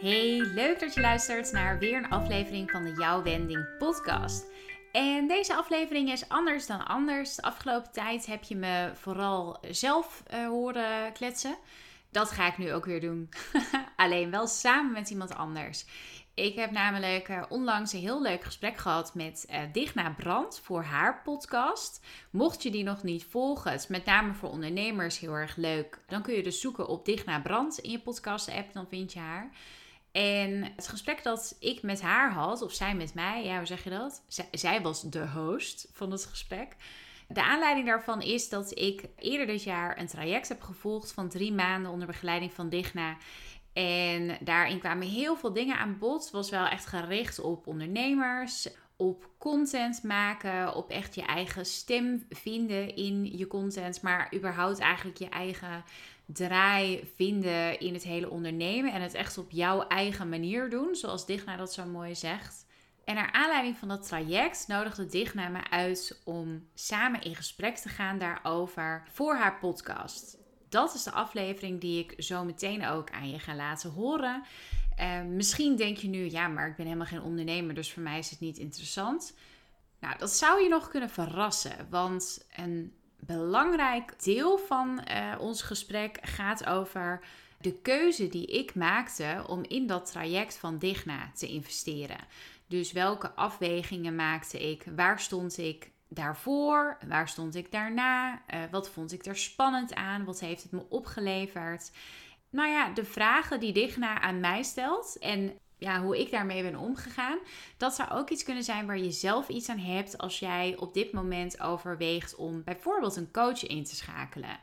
Hey, leuk dat je luistert naar weer een aflevering van de Jouw Wending podcast. En deze aflevering is anders dan anders. De afgelopen tijd heb je me vooral zelf uh, horen kletsen. Dat ga ik nu ook weer doen. Alleen wel samen met iemand anders. Ik heb namelijk uh, onlangs een heel leuk gesprek gehad met uh, Digna Brand voor haar podcast. Mocht je die nog niet volgen, het is met name voor ondernemers heel erg leuk. Dan kun je dus zoeken op Digna Brand in je podcast app, dan vind je haar. En het gesprek dat ik met haar had, of zij met mij, ja, hoe zeg je dat? zij was de host van het gesprek. De aanleiding daarvan is dat ik eerder dit jaar een traject heb gevolgd van drie maanden onder begeleiding van Digna. En daarin kwamen heel veel dingen aan bod. Het was wel echt gericht op ondernemers, op content maken, op echt je eigen stem vinden in je content, maar überhaupt eigenlijk je eigen draai vinden in het hele ondernemen en het echt op jouw eigen manier doen, zoals Digna dat zo mooi zegt. En naar aanleiding van dat traject nodigde Digna me uit om samen in gesprek te gaan daarover voor haar podcast. Dat is de aflevering die ik zo meteen ook aan je ga laten horen. Uh, misschien denk je nu, ja, maar ik ben helemaal geen ondernemer, dus voor mij is het niet interessant. Nou, dat zou je nog kunnen verrassen, want een belangrijk deel van uh, ons gesprek gaat over de keuze die ik maakte om in dat traject van Digna te investeren. Dus welke afwegingen maakte ik? Waar stond ik daarvoor? Waar stond ik daarna? Uh, wat vond ik er spannend aan? Wat heeft het me opgeleverd? Nou ja, de vragen die Digna aan mij stelt en ja, hoe ik daarmee ben omgegaan. Dat zou ook iets kunnen zijn waar je zelf iets aan hebt als jij op dit moment overweegt om bijvoorbeeld een coach in te schakelen.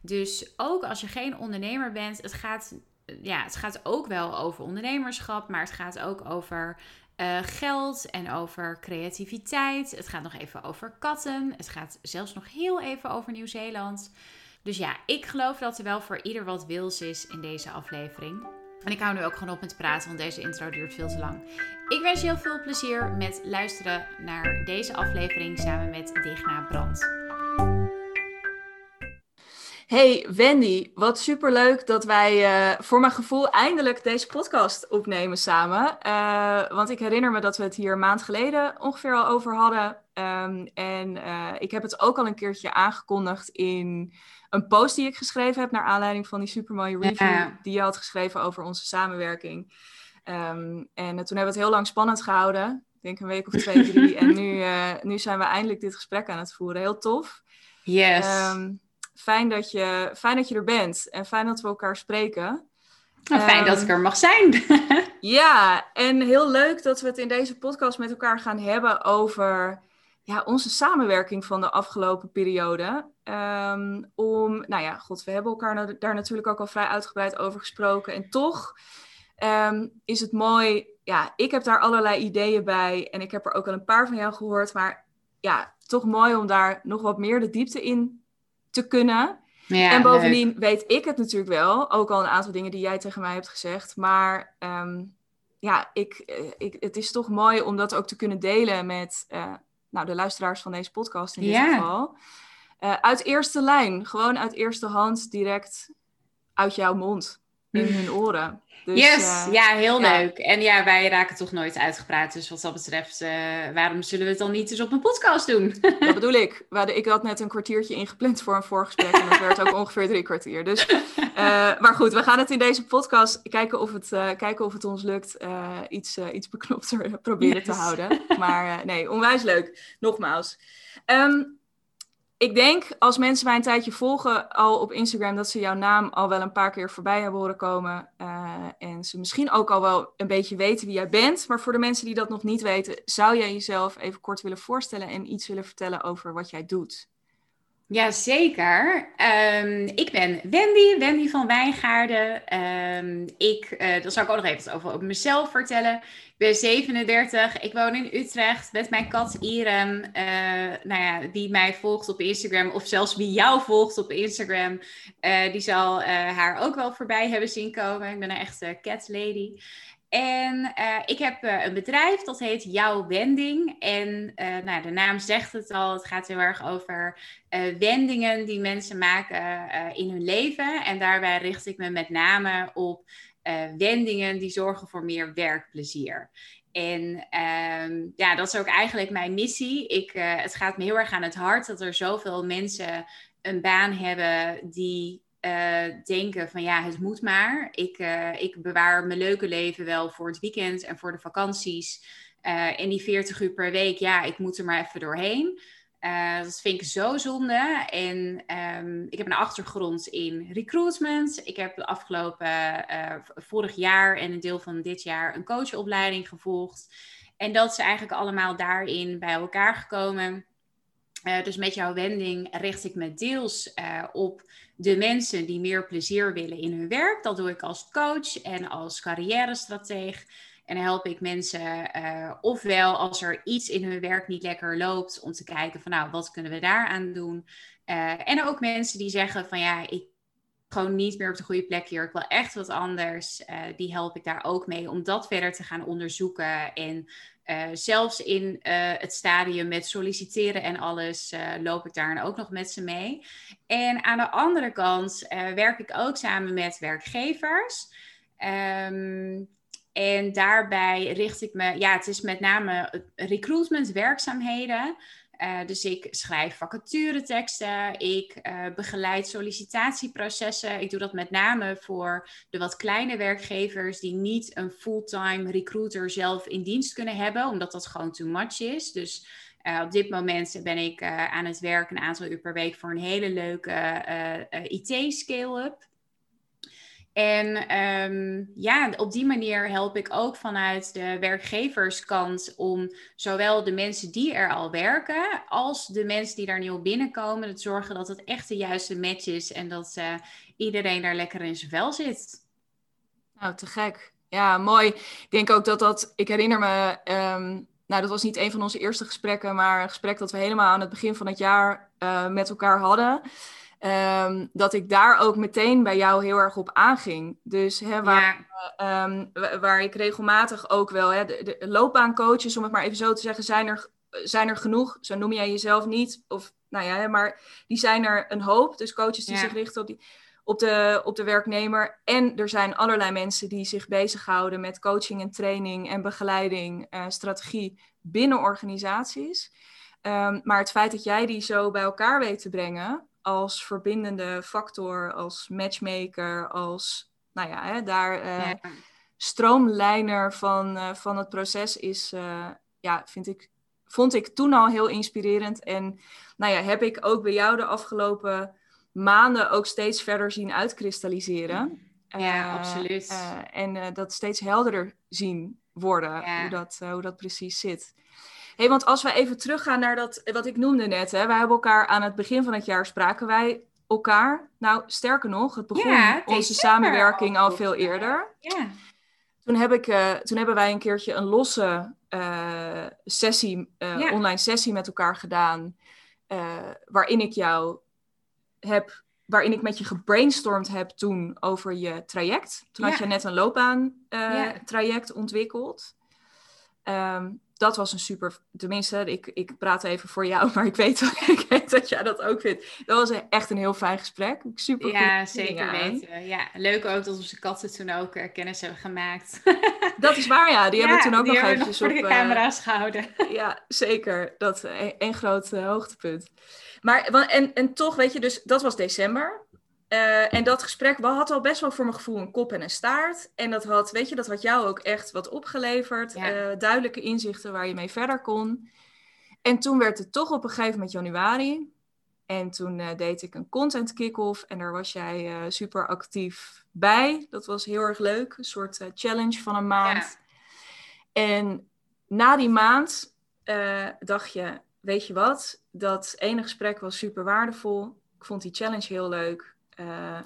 Dus ook als je geen ondernemer bent, het gaat, ja, het gaat ook wel over ondernemerschap, maar het gaat ook over uh, geld en over creativiteit. Het gaat nog even over katten. Het gaat zelfs nog heel even over Nieuw-Zeeland. Dus ja, ik geloof dat er wel voor ieder wat wils is in deze aflevering. En ik hou nu ook gewoon op met praten, want deze intro duurt veel te lang. Ik wens je heel veel plezier met luisteren naar deze aflevering samen met Digna Brand. Hey Wendy, wat superleuk dat wij uh, voor mijn gevoel eindelijk deze podcast opnemen samen. Uh, want ik herinner me dat we het hier een maand geleden ongeveer al over hadden. Um, en uh, ik heb het ook al een keertje aangekondigd in een post die ik geschreven heb naar aanleiding van die supermooie review die je had geschreven over onze samenwerking. Um, en toen hebben we het heel lang spannend gehouden. Ik denk een week of twee, drie. en nu, nu zijn we eindelijk dit gesprek aan het voeren. Heel tof. Yes. Um, fijn dat, je, fijn dat je er bent en fijn dat we elkaar spreken. Nou, fijn dat ik ehm, er mag zijn. ja, en heel leuk dat we het in deze podcast met elkaar gaan hebben over ja, onze samenwerking van de afgelopen periode. Um, om, nou ja, god, we hebben elkaar daar natuurlijk ook al vrij uitgebreid over gesproken. En toch um, is het mooi, ja, ik heb daar allerlei ideeën bij en ik heb er ook al een paar van jou gehoord. Maar ja, toch mooi om daar nog wat meer de diepte in te kunnen. Ja, en bovendien weet ik het natuurlijk wel, ook al een aantal dingen die jij tegen mij hebt gezegd. Maar um, ja, ik, eh, ik, het is toch mooi om dat ook te kunnen delen met uh, nou, de luisteraars van deze podcast in dit geval. Uh, uit eerste lijn, gewoon uit eerste hand, direct uit jouw mond, in hun oren. Dus, yes, uh, ja, heel leuk. En ja, wij raken toch nooit uitgepraat. Dus wat dat betreft, uh, waarom zullen we het dan niet eens op een podcast doen? dat bedoel ik. Ik had net een kwartiertje ingepland voor een voorgesprek. En dat werd ook ongeveer drie kwartier. Dus, uh, maar goed, we gaan het in deze podcast kijken of het, kijken of het ons lukt iets, iets beknopter proberen yes. te houden. Maar nee, onwijs leuk. Nogmaals. Um, ik denk als mensen mij een tijdje volgen al op Instagram, dat ze jouw naam al wel een paar keer voorbij hebben horen komen. Uh, en ze misschien ook al wel een beetje weten wie jij bent. Maar voor de mensen die dat nog niet weten, zou jij jezelf even kort willen voorstellen en iets willen vertellen over wat jij doet? Jazeker. Um, ik ben Wendy, Wendy van Wijngaarden. Um, ik, uh, dan zal ik ook nog even over mezelf vertellen. Ben 37, ik woon in Utrecht met mijn kat Irem. Uh, nou ja, wie mij volgt op Instagram of zelfs wie jou volgt op Instagram, uh, die zal haar ook wel voorbij hebben zien komen. Ik ben een echte cat lady. En ik heb een bedrijf dat heet Jouw Wending. En nou, de naam zegt het al, het gaat heel erg over wendingen die mensen maken in hun leven. En daarbij richt ik me met name op wendingen die zorgen voor meer werkplezier. En ehm, ja, dat is ook eigenlijk mijn missie. Ik, het gaat me heel erg aan het hart dat er zoveel mensen een baan hebben die denken van ja, het moet maar. Ik, ik bewaar mijn leuke leven wel voor het weekend en voor de vakanties. En die 40 uur per week, ja, ik moet er maar even doorheen. Uh, dat vind ik zo zonde. En um, ik heb een achtergrond in recruitment. Ik heb de afgelopen uh, vorig jaar en een deel van dit jaar een coachopleiding gevolgd. En dat is eigenlijk allemaal daarin bij elkaar gekomen. Uh, dus met jouw wending richt ik me deels op de mensen die meer plezier willen in hun werk. Dat doe ik als coach en als carrière-strateeg. En help ik mensen uh, ofwel als er iets in hun werk niet lekker loopt, om te kijken van nou, wat kunnen we daaraan doen. Uh, en ook mensen die zeggen van ja, ik gewoon niet meer op de goede plek hier. Ik wil echt wat anders. Uh, die help ik daar ook mee om dat verder te gaan onderzoeken. En zelfs in het stadium met solliciteren en alles loop ik daar ook nog met ze mee. En aan de andere kant werk ik ook samen met werkgevers. Um, en daarbij richt ik me, ja, het is met name recruitment werkzaamheden. Uh, dus ik schrijf vacatureteksten, ik uh, begeleid sollicitatieprocessen. Ik doe dat met name voor de wat kleine werkgevers die niet een fulltime recruiter zelf in dienst kunnen hebben, omdat dat gewoon too much is. Dus op dit moment ben ik aan het werk een aantal uur per week voor een hele leuke IT-scale-up. En um, ja, op die manier help ik ook vanuit de werkgeverskant om zowel de mensen die er al werken, als de mensen die daar nieuw binnenkomen, te zorgen dat het echt de juiste match is en dat uh, iedereen daar lekker in zijn vel zit. Nou, te gek. Ja, mooi. Ik denk ook dat dat, ik herinner me, um, nou, dat was niet een van onze eerste gesprekken, maar een gesprek dat we helemaal aan het begin van het jaar uh, met elkaar hadden. Um, dat ik daar ook meteen bij jou heel erg op aanging. Dus hè, waar, ja. um, waar ik regelmatig ook wel, hè, de, de, loopbaancoaches, om het maar even zo te zeggen, zijn er, zijn er genoeg. Zo noem jij jezelf niet. Of, nou ja, maar die zijn er een hoop. Dus coaches die ja. zich richten op, die, op, de, op de werknemer. En er zijn allerlei mensen die zich bezighouden met coaching en training en begeleiding, uh, strategie binnen organisaties. Um, maar het feit dat jij die zo bij elkaar weet te brengen, als verbindende factor, als matchmaker, als, nou ja, hè, daar uh, ja. stroomlijner van, uh, van het proces is, uh, ja, vind ik, vond ik toen al heel inspirerend. En nou ja, heb ik ook bij jou de afgelopen maanden ook steeds verder zien uitkristalliseren. Ja, absoluut. en dat steeds helderder zien worden, hoe, dat, hoe dat precies zit hey, want als we even teruggaan naar dat, wat ik noemde net. Hè, wij hebben elkaar aan het begin van het jaar spraken wij elkaar. Nou, sterker nog, het begon ja, onze samenwerking al veel eerder. Ja. Toen, heb ik, uh, toen hebben wij een keertje een losse uh, sessie, uh, ja. online sessie met elkaar gedaan. waarin ik jou heb, waarin ik met je gebrainstormd heb toen over je traject. Toen had je net een loopbaan traject ontwikkeld. Um, dat was een super, tenminste, ik, ik praat even voor jou, maar ik weet, ik weet dat jij dat ook vindt. Dat was echt een heel fijn gesprek. Super ja, zeker weten. Ja, leuk ook dat onze katten toen ook uh, kennis hebben gemaakt. Dat is waar, ja. Die ja, hebben we toen ook nog eventjes nog voor op... de camera's uh, gehouden. Ja, zeker. Dat een, een groot uh, hoogtepunt. Maar, en, en toch, weet je, dus dat was december. Uh, en dat gesprek had al best wel voor mijn gevoel een kop en een staart. En dat had, weet je, dat had jou ook echt wat opgeleverd. Ja. Uh, duidelijke inzichten waar je mee verder kon. En toen werd het toch op een gegeven moment januari. En toen uh, deed ik een content kick-off. En daar was jij super actief bij. Dat was heel erg leuk. Een soort challenge van een maand. Ja. En na die maand dacht je, weet je wat? Dat ene gesprek was super waardevol. Ik vond die challenge heel leuk. Uh,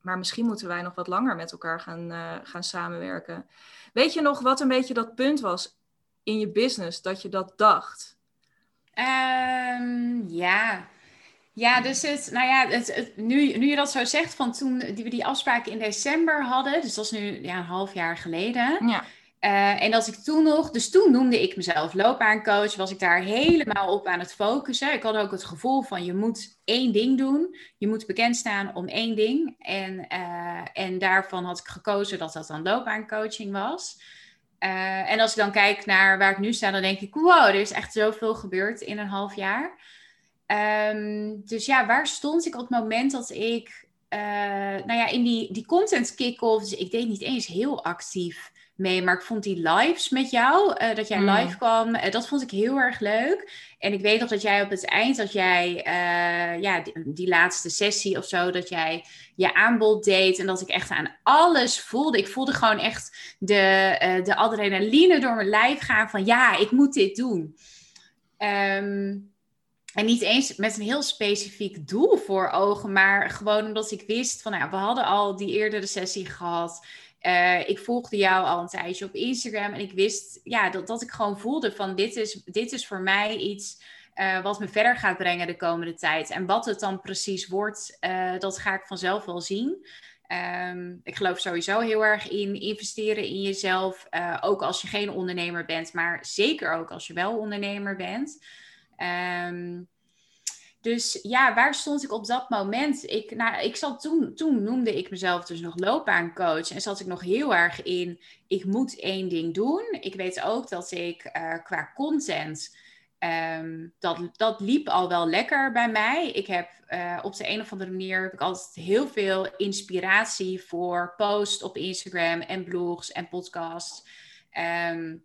maar misschien moeten wij nog wat langer met elkaar gaan, uh, gaan samenwerken. Weet je nog wat een beetje dat punt was in je business dat je dat dacht? Um, ja. Ja, dus het, nou ja, het, het, nu, nu je dat zo zegt, van toen die we die afspraken in december hadden, dus dat is nu ja, een half jaar geleden. Ja. Uh, en als ik toen nog, dus toen noemde ik mezelf loopbaancoach, was ik daar helemaal op aan het focussen. Ik had ook het gevoel van je moet één ding doen, je moet bekend staan om één ding. En, uh, en daarvan had ik gekozen dat dat dan loopbaancoaching was. Uh, en als ik dan kijk naar waar ik nu sta, dan denk ik, wow, er is echt zoveel gebeurd in een half jaar. Um, dus ja, waar stond ik op het moment dat ik, nou ja, in die, die content kick-off, dus ik deed niet eens heel actief mee. Maar ik vond die lives met jou, uh, dat jij mm. live kwam, uh, dat vond ik heel erg leuk. En ik weet nog dat jij op het eind, dat jij, uh, ja, die, die, laatste sessie of zo, dat jij je aanbod deed. En dat ik echt aan alles voelde. Ik voelde gewoon echt de, de adrenaline door mijn lijf gaan van ja, ik moet dit doen. Um, en niet eens met een heel specifiek doel voor ogen, maar gewoon omdat ik wist van, nou, we hadden al die eerdere sessie gehad. Uh, ik volgde jou al een tijdje op Instagram en ik wist ja, dat, dat ik gewoon voelde van dit is, dit is voor mij iets uh, wat me verder gaat brengen de komende tijd. En wat het dan precies wordt, uh, dat ga ik vanzelf wel zien. Um, ik geloof sowieso heel erg in investeren in jezelf, ook als je geen ondernemer bent, maar zeker ook als je wel ondernemer bent. Um, dus ja, waar stond ik op dat moment? Ik, nou, ik zat toen, toen noemde ik mezelf dus nog loopbaancoach. En zat ik nog heel erg in, ik moet één ding doen. Ik weet ook dat ik uh, qua content, um, dat, dat liep al wel lekker bij mij. Ik heb uh, op de een of andere manier heb ik altijd heel veel inspiratie voor posts op Instagram en blogs en podcasts. Um,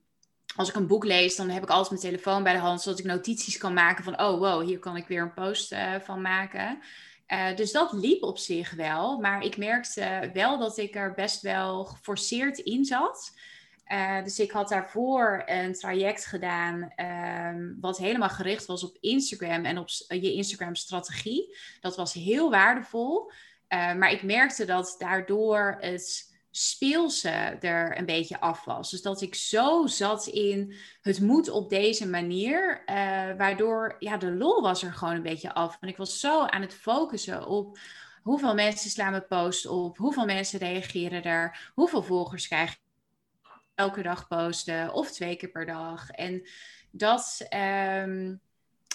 als ik een boek lees, dan heb ik altijd mijn telefoon bij de hand, zodat ik notities kan maken van, oh wow, hier kan ik weer een post uh, van maken. Uh, dus dat liep op zich wel, maar ik merkte wel dat ik er best wel geforceerd in zat. Uh, dus ik had daarvoor een traject gedaan um, wat helemaal gericht was op Instagram en op je Instagram-strategie. Dat was heel waardevol, maar ik merkte dat daardoor het speelse er een beetje af was. Dus dat ik zo zat in het moet op deze manier, uh, waardoor ja, de lol was er gewoon een beetje af. Want ik was zo aan het focussen op hoeveel mensen slaan mijn post op, hoeveel mensen reageren er, hoeveel volgers krijg ik elke dag posten of twee keer per dag. En dat. Um,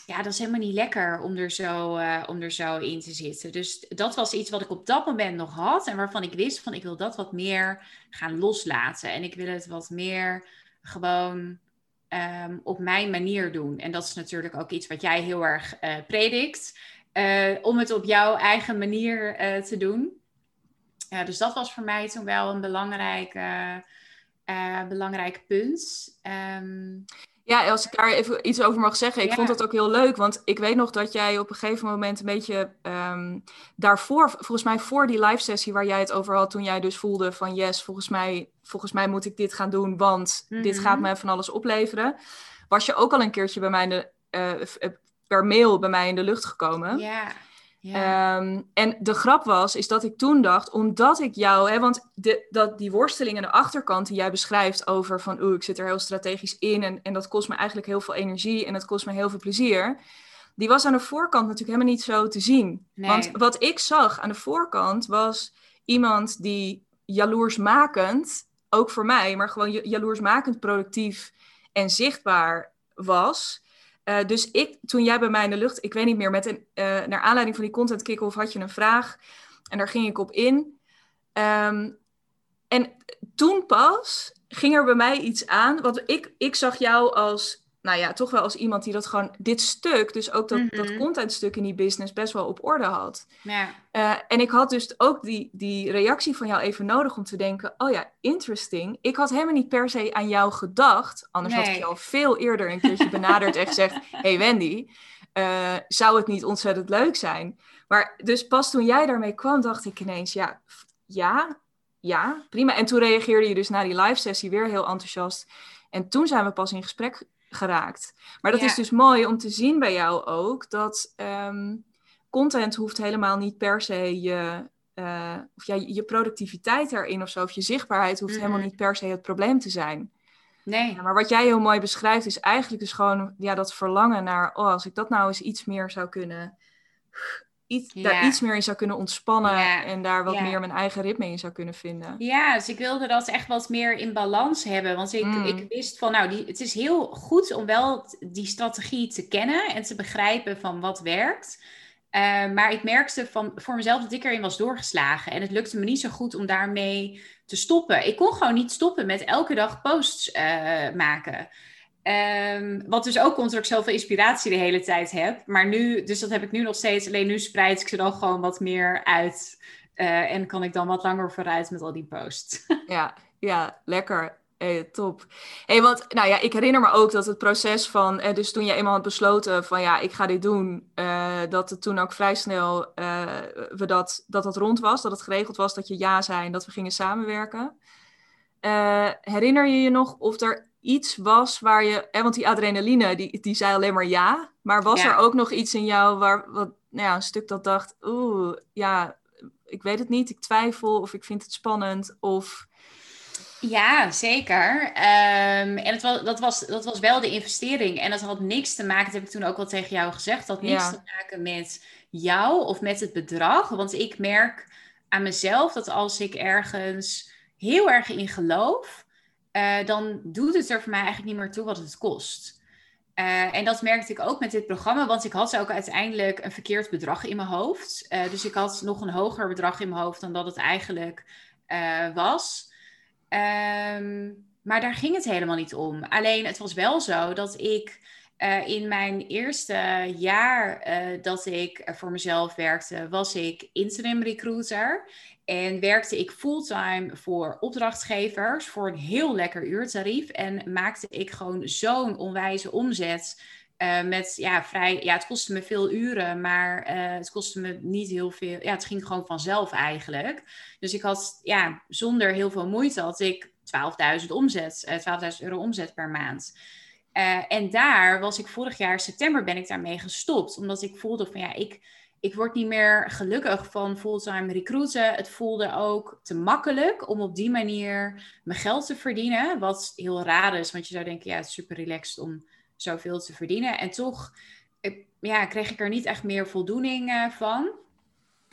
ja, dat is helemaal niet lekker om er, zo, uh, om er zo in te zitten. Dus dat was iets wat ik op dat moment nog had. En waarvan ik wist van ik wil dat wat meer gaan loslaten. En ik wil het wat meer gewoon um, op mijn manier doen. En dat is natuurlijk ook iets wat jij heel erg uh, predikt. Uh, om het op jouw eigen manier te doen. dus dat was voor mij toen wel een belangrijk, belangrijk punt. Um, ja, als ik daar even iets over mag zeggen. Ik vond dat ook heel leuk, want ik weet nog dat jij op een gegeven moment een beetje um, daarvoor, volgens mij voor die live sessie waar jij het over had, toen jij dus voelde van yes, volgens mij, volgens mij moet ik dit gaan doen, want dit gaat mhm. me van alles opleveren. Was je ook al een keertje bij mij in de, uh, per mail bij mij in de lucht gekomen. Ja. Ja. Ehm, en de grap was, is dat ik toen dacht, omdat ik jou, hè, want de, dat, die worsteling aan de achterkant die jij beschrijft over van, oeh, ik zit er heel strategisch in en, en dat kost me eigenlijk heel veel energie en dat kost me heel veel plezier, die was aan de voorkant natuurlijk helemaal niet zo te zien. Want wat ik zag aan de voorkant was iemand die jaloersmakend, ook voor mij, maar gewoon jaloersmakend productief en zichtbaar was. Uh, dus ik, toen jij bij mij in de lucht, ik weet niet meer, met een, uh, naar aanleiding van die content kick-off had je een vraag en daar ging ik op in. Um, en toen pas ging er bij mij iets aan, want ik, ik zag jou als nou ja, toch wel als iemand die dat gewoon, dit stuk, dus ook dat, dat mhm. contentstuk in die business, best wel op orde had. Ja. Uh, en ik had dus ook die, die reactie van jou even nodig om te denken, oh ja, interesting. Ik had helemaal niet per se aan jou gedacht, anders had ik je al veel eerder een keertje benaderd en gezegd, hey Wendy, uh, zou het niet ontzettend leuk zijn? Maar dus pas toen jij daarmee kwam, dacht ik ineens, ja, ja, ja, prima. En toen reageerde je dus na die live sessie weer heel enthousiast. En toen zijn we pas in gesprek geraakt. Maar dat is dus mooi om te zien bij jou ook, dat ehm, content hoeft helemaal niet per se je, uh, of ja, je productiviteit erin of zo, of je zichtbaarheid hoeft helemaal niet per se het probleem te zijn. Nee. Ja, maar wat jij heel mooi beschrijft is eigenlijk dus gewoon ja, dat verlangen naar, oh, als ik dat nou eens iets meer zou kunnen, iets, daar iets meer in zou kunnen ontspannen en daar wat meer mijn eigen ritme in zou kunnen vinden. Ja, dus ik wilde dat echt wat meer in balans hebben. Want ik, mm. ik wist van, nou, die, het is heel goed om wel die strategie te kennen en te begrijpen van wat werkt. Uh, maar ik merkte van, voor mezelf dat ik erin was doorgeslagen. En het lukte me niet zo goed om daarmee te stoppen. Ik kon gewoon niet stoppen met elke dag posts uh, maken. Um, wat dus ook komt omdat ik zoveel inspiratie de hele tijd heb. Maar nu, dus dat heb ik nu nog steeds. Alleen nu spreid ik ze dan gewoon wat meer uit. Uh, en kan ik dan wat langer vooruit met al die posts. ja, ja, lekker. Top. Hey, want nou ja, ik herinner me ook dat het proces van, eh, dus toen je eenmaal had besloten van ja, ik ga dit doen, uh, dat het toen ook vrij snel uh, we dat, dat dat rond was, dat het geregeld was dat je ja zei en dat we gingen samenwerken. herinner je je nog of er iets was waar je, eh, want die adrenaline, die, die zei alleen maar ja, maar was er ook nog iets in jou waar, wat, nou ja, een stuk dat dacht, oeh, ja, ik weet het niet, ik twijfel of ik vind het spannend of... Ja, zeker. Um, en het was, dat, was, dat was wel de investering. En dat had niks te maken, dat heb ik toen ook wel tegen jou gezegd, dat had niks te maken met jou of met het bedrag. Want ik merk aan mezelf dat als ik ergens heel erg in geloof, uh, dan doet het er voor mij eigenlijk niet meer toe wat het kost. Uh, en dat merkte ik ook met dit programma, want ik had ook uiteindelijk een verkeerd bedrag in mijn hoofd. Uh, dus ik had nog een hoger bedrag in mijn hoofd dan dat het eigenlijk was. Um, maar daar ging het helemaal niet om. Alleen het was wel zo dat ik in mijn eerste jaar dat ik voor mezelf werkte, was ik interim recruiter. En werkte ik fulltime voor opdrachtgevers voor een heel lekker uurtarief. En maakte ik gewoon zo'n onwijze omzet. Met ja, vrij, ja, het kostte me veel uren, maar het kostte me niet heel veel. Ja, het ging gewoon vanzelf eigenlijk. Dus ik had, ja, zonder heel veel moeite had ik 12.000 omzet, uh, eh, 12.000 euro omzet per maand. En daar was ik vorig jaar september ben ik daarmee gestopt, omdat ik voelde van ja, ik ik word niet meer gelukkig van fulltime recruiten. Het voelde ook te makkelijk om op die manier mijn geld te verdienen. Wat heel raar is, want je zou denken, ja, het is super relaxed om zoveel te verdienen. En toch ja, kreeg ik er niet echt meer voldoening uh, van.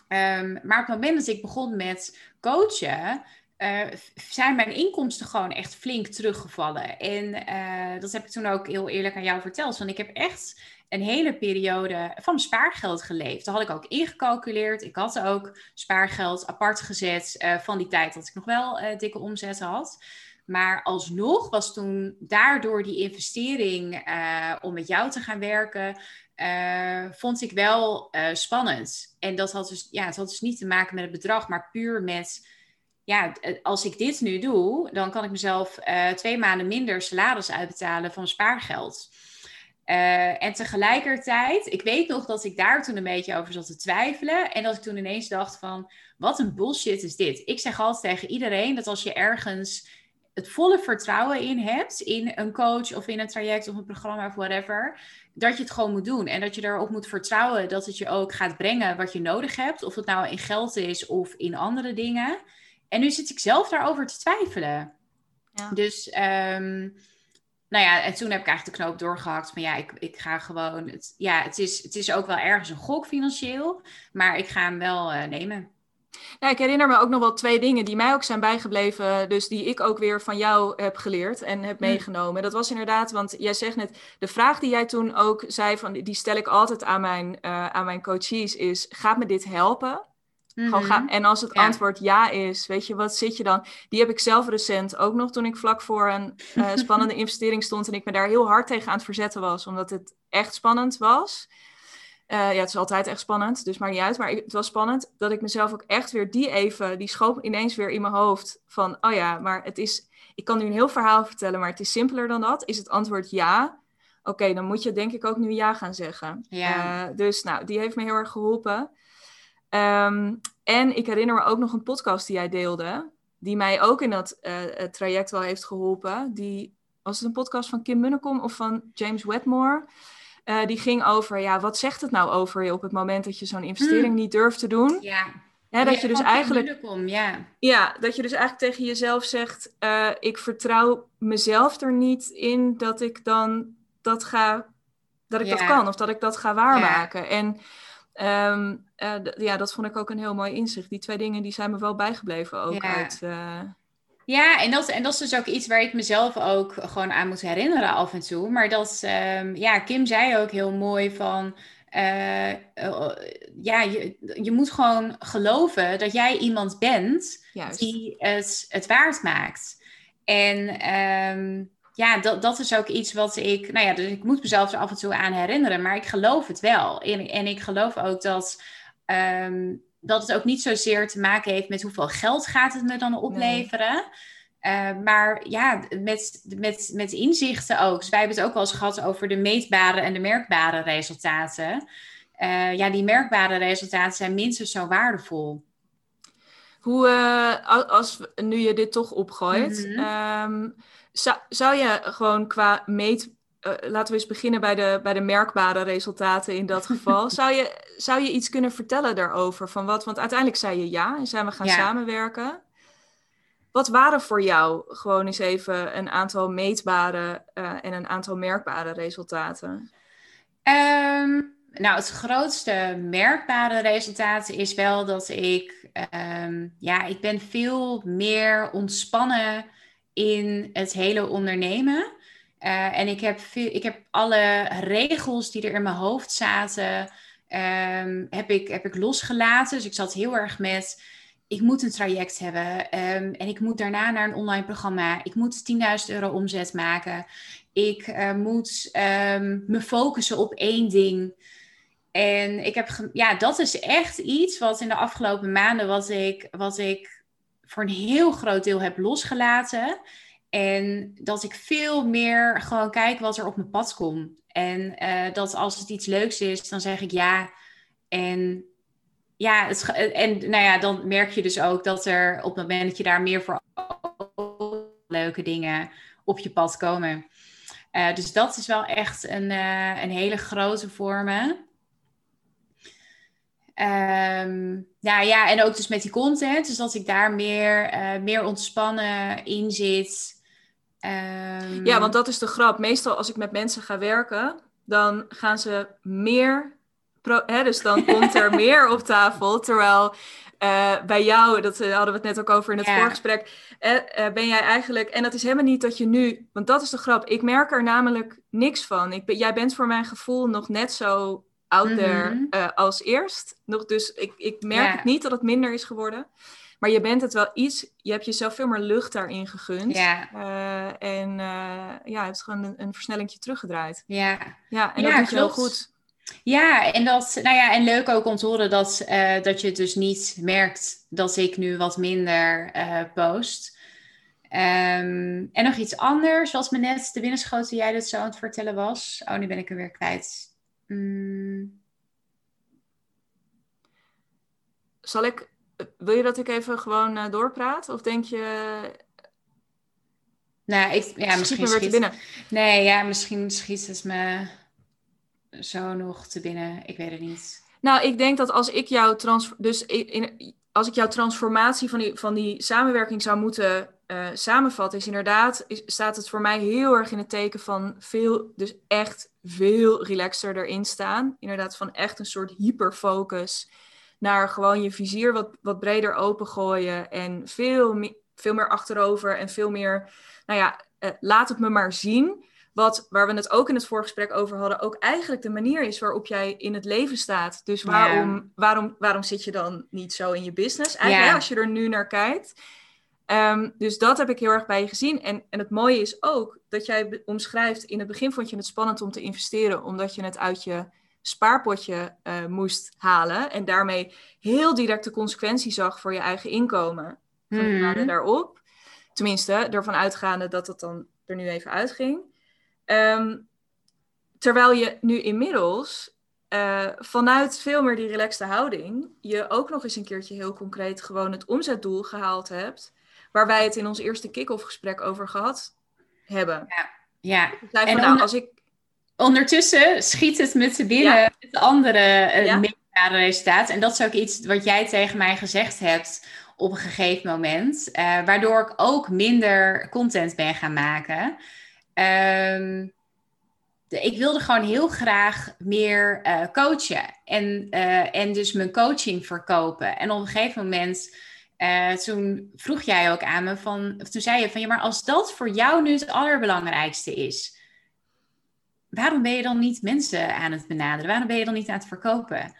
Um, maar op het moment dat ik begon met coachen, uh, zijn mijn inkomsten gewoon echt flink teruggevallen. En uh, dat heb ik toen ook heel eerlijk aan jou verteld. Want ik heb echt een hele periode van spaargeld geleefd. Dat had ik ook ingecalculeerd. Ik had ook spaargeld apart gezet uh, van die tijd dat ik nog wel dikke omzet had. Maar alsnog was toen daardoor die investering om met jou te gaan werken, vond ik wel spannend. En dat had dus, ja, het had dus niet te maken met het bedrag, maar puur met ja, als ik dit nu doe, dan kan ik mezelf twee maanden minder salaris uitbetalen van spaargeld. Uh, en tegelijkertijd, ik weet nog dat ik daar toen een beetje over zat te twijfelen. En dat ik toen ineens dacht van, wat een bullshit is dit. Ik zeg altijd tegen iedereen dat als je ergens het volle vertrouwen in hebt, in een coach of in een traject of een programma of whatever, dat je het gewoon moet doen. En dat je erop moet vertrouwen dat het je ook gaat brengen wat je nodig hebt. Of het nou in geld is of in andere dingen. En nu zit ik zelf daarover te twijfelen. Ja. Dus... Um, nou ja, en toen heb ik eigenlijk de knoop doorgehakt. Van ja, ik, ik ga gewoon. Het, ja, het is, het is ook wel ergens een gok financieel. Maar ik ga hem wel uh, nemen. Ja, ik herinner me ook nog wel twee dingen die mij ook zijn bijgebleven. Dus die ik ook weer van jou heb geleerd en heb hm. meegenomen. Dat was inderdaad, want jij zegt net, de vraag die jij toen ook zei, van, die stel ik altijd aan mijn, uh, aan mijn coaches, is: gaat me dit helpen? Mhm. en als het antwoord ja is, weet je, wat zit je dan? Die heb ik zelf recent ook nog toen ik vlak voor een uh, spannende investering stond en ik me daar heel hard tegen aan het verzetten was, omdat het echt spannend was. Uh, ja, het is altijd echt spannend, dus maakt niet uit. Maar het was spannend dat ik mezelf ook echt weer die even, die schoop ineens weer in mijn hoofd van, oh ja, maar het is, ik kan nu een heel verhaal vertellen, maar het is simpeler dan dat. Is het antwoord ja? Oké, dan moet je denk ik ook nu ja gaan zeggen. Ja. Uh, dus nou, die heeft me heel erg geholpen. Um, en ik herinner me ook nog een podcast die jij deelde, die mij ook in dat uh, traject wel heeft geholpen. Die, was het een podcast van Kim Munnekom of van James Wedmore? Uh, die ging over, ja, wat zegt het nou over je op het moment dat je zo'n investering hmm. niet durft te doen? Ja. Ja, dat je dus eigenlijk. Munnekom, ja. ja, dat je dus eigenlijk tegen jezelf zegt: uh, ik vertrouw mezelf er niet in dat ik dan dat ga, dat ik dat kan of dat ik dat ga waarmaken. Ja. En Ehm, eh, ja, dat vond ik ook een heel mooi inzicht. Die twee dingen die zijn me wel bijgebleven ook Ja. uit... eh, Ja, en dat, en dat is dus ook iets waar ik mezelf ook gewoon aan moet herinneren af en toe. Maar dat, ehm, ja, Kim zei ook heel mooi van, eh, ja, je, je moet gewoon geloven dat jij iemand bent juist. die het, het waard maakt. En ehm, ja, dat, dat is ook iets wat ik, nou ja, dus ik moet mezelf er af en toe aan herinneren, maar ik geloof het wel. En, en ik geloof ook dat, ehm, dat het ook niet zozeer te maken heeft met hoeveel geld gaat het me dan opleveren. Eh, maar ja, met, met, met inzichten ook. Dus wij hebben het ook wel eens gehad over de meetbare en de merkbare resultaten. Eh, ja, die merkbare resultaten zijn minstens zo waardevol. Hoe, eh, al- als nu je dit toch opgooit, ehm, zou, zou je gewoon qua meet, eh, laten we eens beginnen bij de, bij de merkbare resultaten in dat geval. zou, je, zou je iets kunnen vertellen daarover? Van wat, want uiteindelijk zei je ja en zijn we gaan Ja. samenwerken. Wat waren voor jou gewoon eens even een aantal meetbare eh, en een aantal merkbare resultaten? Ehm, nou, het grootste merkbare resultaat is wel dat ik, ehm, ja, ik ben veel meer ontspannen in het hele ondernemen. Eh, en ik heb, ik heb alle regels die er in mijn hoofd zaten, ehm, heb, ik, heb ik losgelaten. Dus ik zat heel erg met, ik moet een traject hebben ehm, en ik moet daarna naar een online programma. Ik moet 10.000 euro omzet maken. Ik eh, moet ehm, me focussen op één ding. En ik heb, ja, dat is echt iets wat in de afgelopen maanden, wat ik, wat ik voor een heel groot deel heb losgelaten. En dat ik veel meer gewoon kijk wat er op mijn pad komt. En eh, dat als het iets leuks is, dan zeg ik ja. En ja, het, en nou ja, dan merk je dus ook dat er op het moment dat je daar meer voor leuke dingen op je pad komen. Eh, dus dat is wel echt een, eh, een hele grote voor me. Ehm, ja, ja, en ook dus met die content. Dus dat ik daar meer, eh, meer ontspannen in zit. Ehm, Ja, want dat is de grap. Meestal als ik met mensen ga werken, dan gaan ze meer. Pro hè, dus dan komt er meer op tafel. Terwijl eh, bij jou, dat eh, hadden we het net ook over in het Ja. voorgesprek, ben jij eigenlijk. En dat is helemaal niet dat je nu. Want dat is de grap. Ik merk er namelijk niks van. Ik ben, jij bent voor mijn gevoel nog net zo out there Mhm. eh, als eerst. Nog, dus ik, ik merk het niet dat het minder is geworden. Maar je bent het wel iets. Je hebt jezelf veel meer lucht daarin gegund. Ja, Eh, en eh, ja, je hebt gewoon een, een versnellingje teruggedraaid. ja. Ja, en Ja, dat doet je heel goed. Ja, en dat, nou ja, en leuk ook om te horen dat, dat je het dus niet merkt dat ik nu wat minder post. Ehm, en nog iets anders, wat me net te binnen schoot toen jij dit zo aan het vertellen was. Oh, nu ben ik hem weer kwijt. Mm, Zal ik, wil je dat ik even gewoon eh, doorpraat? Of denk je, nou, ik, ja, schiet misschien weer te schiet, binnen? Nee, ja, misschien schiet het me zo nog te binnen. Ik weet het niet. Nou, ik denk dat als ik jouw trans dus in, in- als ik jouw transformatie van die, van die samenwerking zou moeten eh, samenvatten, is inderdaad, is, staat het voor mij heel erg in het teken van veel, dus echt veel relaxer erin staan. Inderdaad, van echt een soort hyperfocus naar gewoon je vizier wat, wat breder opengooien en veel, me- veel meer achterover en veel meer, nou ja, eh, laat het me maar zien. Wat, waar we het ook in het voorgesprek over hadden, ook eigenlijk de manier is waarop jij in het leven staat. Dus waarom, waarom, waarom zit je dan niet zo in je business? Eigenlijk, als je er nu naar kijkt. Ehm, dus dat heb ik heel erg bij je gezien. En, en het mooie is ook dat jij omschrijft, in het begin vond je het spannend om te investeren, omdat je het uit je spaarpotje eh, moest halen. En daarmee heel direct de consequentie zag voor je eigen inkomen van de Mhm. maanden daarop. Tenminste, ervan uitgaande dat het dan er nu even uitging. Ehm, terwijl je nu inmiddels eh, vanuit veel meer die relaxte houding, je ook nog eens een keertje heel concreet gewoon het omzetdoel gehaald hebt, waar wij het in ons eerste kick-off gesprek over gehad hebben. Ja, zei En van, nou, als ik Ondertussen schiet het me te binnen het andere uh, Ja. resultaat. En dat is ook iets wat jij tegen mij gezegd hebt op een gegeven moment. eh, waardoor ik ook minder content ben gaan maken. Ehm, ik wilde gewoon heel graag meer uh, coachen. En, en dus mijn coaching verkopen. En op een gegeven moment, uh, toen vroeg jij ook aan me van, of toen zei je van ja, maar als dat voor jou nu het allerbelangrijkste is, waarom ben je dan niet mensen aan het benaderen? Waarom ben je dan niet aan het verkopen?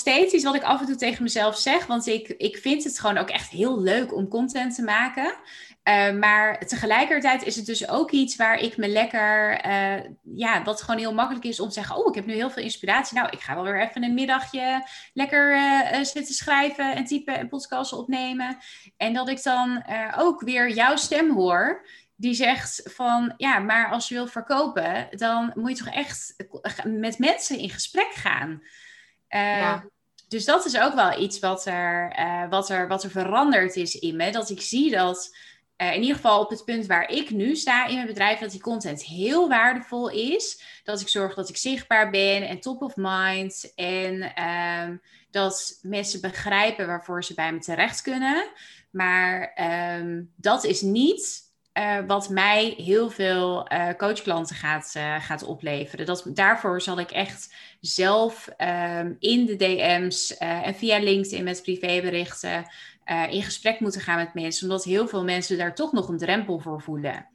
Steeds iets wat ik af en toe tegen mezelf zeg, want ik, ik vind het gewoon ook echt heel leuk om content te maken. Uh, maar tegelijkertijd is het dus ook iets waar ik me lekker, uh, ja, wat gewoon heel makkelijk is om te zeggen: Oh, ik heb nu heel veel inspiratie. Nou, ik ga wel weer even een middagje lekker uh, zitten schrijven en typen en podcasts opnemen. En dat ik dan ook weer jouw stem hoor die zegt van ja, maar als je wil verkopen, dan moet je toch echt met mensen in gesprek gaan. Uh, Dus dat is ook wel iets wat er, uh, wat, er, wat er veranderd is in me. Dat ik zie dat uh, in ieder geval op het punt waar ik nu sta in mijn bedrijf, dat die content heel waardevol is. Dat ik zorg dat ik zichtbaar ben en top of mind. En uh, dat mensen begrijpen waarvoor ze bij me terecht kunnen. Maar um, dat is niet uh, wat mij heel veel uh, coachklanten gaat, uh, gaat opleveren. Dat, daarvoor zal ik echt zelf um, in de DM's en via LinkedIn met privéberichten in gesprek moeten gaan met mensen. Omdat heel veel mensen daar toch nog een drempel voor voelen.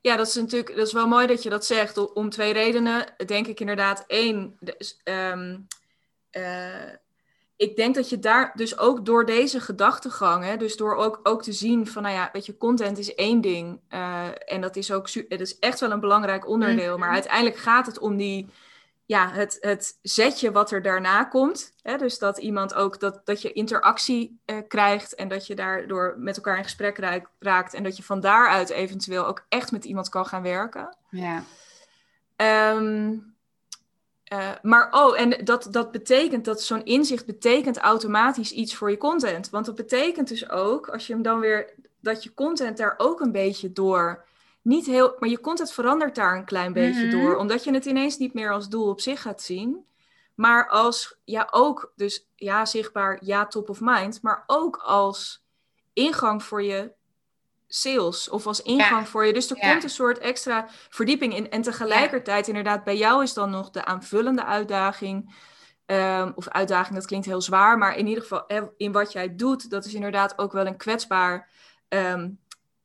Ja, dat is natuurlijk dat is wel mooi dat je dat zegt. Om twee redenen. Denk ik inderdaad. Eén, ik denk dat je daar dus ook door deze gedachtegang, hè, dus door ook, ook te zien van, nou ja, weet je, content is één ding. Uh, en dat is ook, het is echt wel een belangrijk onderdeel. Maar uiteindelijk gaat het om die, ja, het, het zetje wat er daarna komt. Hè, dus dat iemand ook, dat, dat je interactie uh, krijgt en dat je daardoor met elkaar in gesprek raakt. En dat je van daaruit eventueel ook echt met iemand kan gaan werken. Ja. Um, uh, maar oh, en dat, dat betekent dat zo'n inzicht betekent automatisch iets voor je content. Want dat betekent dus ook, als je hem dan weer, dat je content daar ook een beetje door, niet heel, maar je content verandert daar een klein beetje Mhm. door, omdat je het ineens niet meer als doel op zich gaat zien, maar als, ja ook, dus ja zichtbaar, ja top of mind, maar ook als ingang voor je sales of als ingang Ja. voor je. Dus er Ja. komt een soort extra verdieping in. En tegelijkertijd, inderdaad, bij jou is dan nog de aanvullende uitdaging. ehm, of uitdaging, dat klinkt heel zwaar, maar in ieder geval eh, in wat jij doet, dat is inderdaad ook wel een kwetsbaar, ehm,